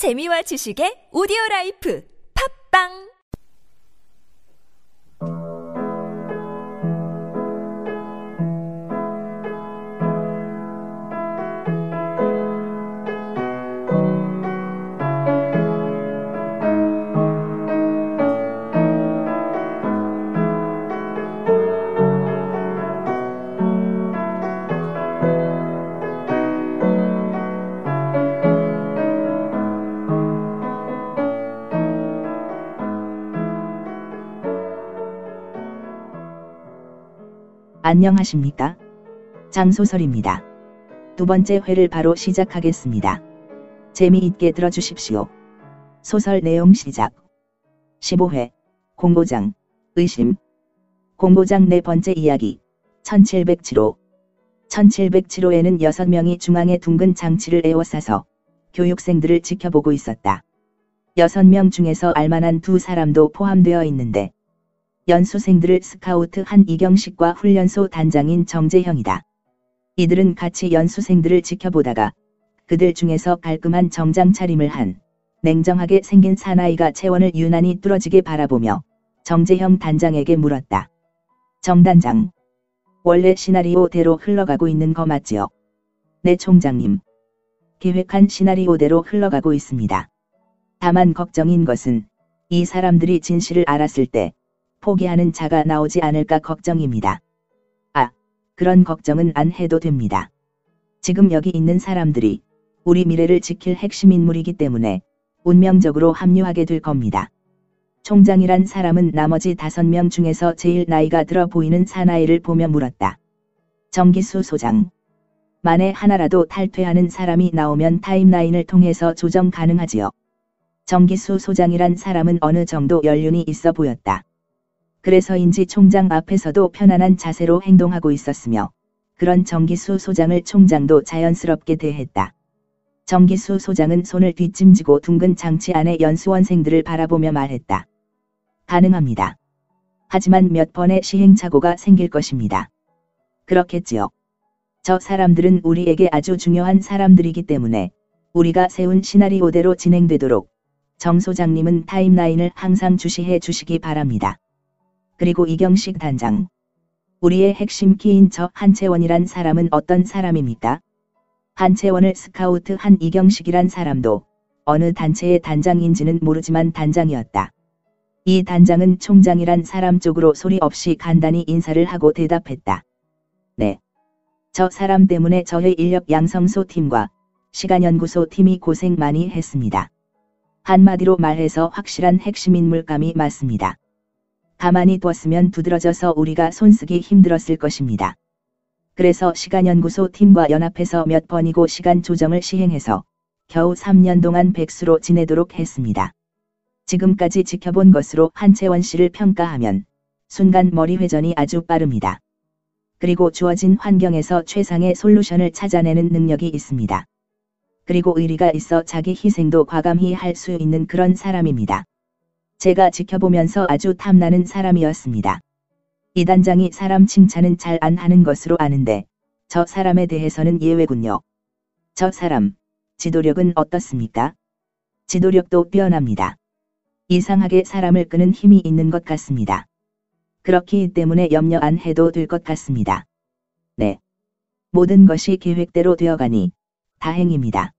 재미와 지식의 오디오 라이프. 팝빵 안녕하십니까? 장소설입니다. 두 번째 회를 바로 시작하겠습니다. 재미있게 들어주십시오. 소설 내용 시작. 15회, 공보장, 의심. 공보장 네 번째 이야기, 1707호. 1707호에는 6명이 중앙에 둥근 장치를 에워싸서 교육생들을 지켜보고 있었다. 6명 중에서 알만한 두 사람도 포함되어 있는데 연수생들을 스카우트 한 이경식과 훈련소 단장인 정재형이다. 이들은 같이 연수생들을 지켜보다가 그들 중에서 깔끔한 정장 차림을 한 냉정하게 생긴 사나이가 채원을 유난히 뚫어지게 바라보며 정재형 단장에게 물었다. 정 단장. 원래 시나리오대로 흘러가고 있는 거 맞지요? 네 총장님. 계획한 시나리오대로 흘러가고 있습니다. 다만 걱정인 것은 이 사람들이 진실을 알았을 때 포기하는 자가 나오지 않을까 걱정입니다. 아, 그런 걱정은 안 해도 됩니다. 지금 여기 있는 사람들이 우리 미래를 지킬 핵심 인물이기 때문에 운명적으로 합류하게 될 겁니다. 총장이란 사람은 나머지 다섯 명 중에서 제일 나이가 들어 보이는 사나이를 보며 물었다. 정기수 소장. 만에 하나라도 탈퇴하는 사람이 나오면 타임라인을 통해서 조정 가능하지요. 정기수 소장이란 사람은 어느 정도 연륜이 있어 보였다. 그래서인지 총장 앞에서도 편안한 자세로 행동하고 있었으며 그런 정기수 소장을 총장도 자연스럽게 대했다. 정기수 소장은 손을 뒷짐지고 둥근 장치 안에 연수원생들을 바라보며 말했다. 가능합니다. 하지만 몇 번의 시행착오가 생길 것입니다. 그렇겠지요. 저 사람들은 우리에게 아주 중요한 사람들이기 때문에 우리가 세운 시나리오대로 진행되도록 정 소장님은 타임라인을 항상 주시해 주시기 바랍니다. 그리고 이경식 단장. 우리의 핵심 키인 저 한채원이란 사람은 어떤 사람입니까? 한채원을 스카우트 한 이경식이란 사람도 어느 단체의 단장인지는 모르지만 단장이었다. 이 단장은 총장이란 사람 쪽으로 소리 없이 간단히 인사를 하고 대답했다. 네. 저 사람 때문에 저의 인력 양성소 팀과 시간연구소 팀이 고생 많이 했습니다. 한마디로 말해서 확실한 핵심 인물감이 맞습니다. 가만히 뒀으면 두드러져서 우리가 손쓰기 힘들었을 것입니다. 그래서 시간연구소 팀과 연합해서 몇 번이고 시간 조정을 시행해서 겨우 3년 동안 백수로 지내도록 했습니다. 지금까지 지켜본 것으로 한채원 씨를 평가하면 순간 머리 회전이 아주 빠릅니다. 그리고 주어진 환경에서 최상의 솔루션을 찾아내는 능력이 있습니다. 그리고 의리가 있어 자기 희생도 과감히 할 수 있는 그런 사람입니다. 제가 지켜보면서 아주 탐나는 사람이었습니다. 이 단장이 사람 칭찬은 잘 안 하는 것으로 아는데 저 사람에 대해서는 예외군요. 저 사람, 지도력은 어떻습니까? 지도력도 뛰어납니다. 이상하게 사람을 끄는 힘이 있는 것 같습니다. 그렇기 때문에 염려 안 해도 될 것 같습니다. 네. 모든 것이 계획대로 되어가니 다행입니다.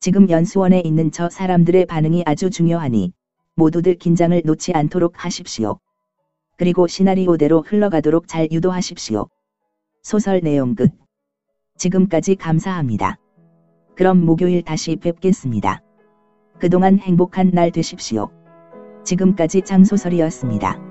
지금 연수원에 있는 저 사람들의 반응이 아주 중요하니 모두들 긴장을 놓지 않도록 하십시오. 그리고 시나리오대로 흘러가도록 잘 유도하십시오. 소설 내용 끝. 지금까지 감사합니다. 그럼 목요일 다시 뵙겠습니다. 그동안 행복한 날 되십시오. 지금까지 장소설이었습니다.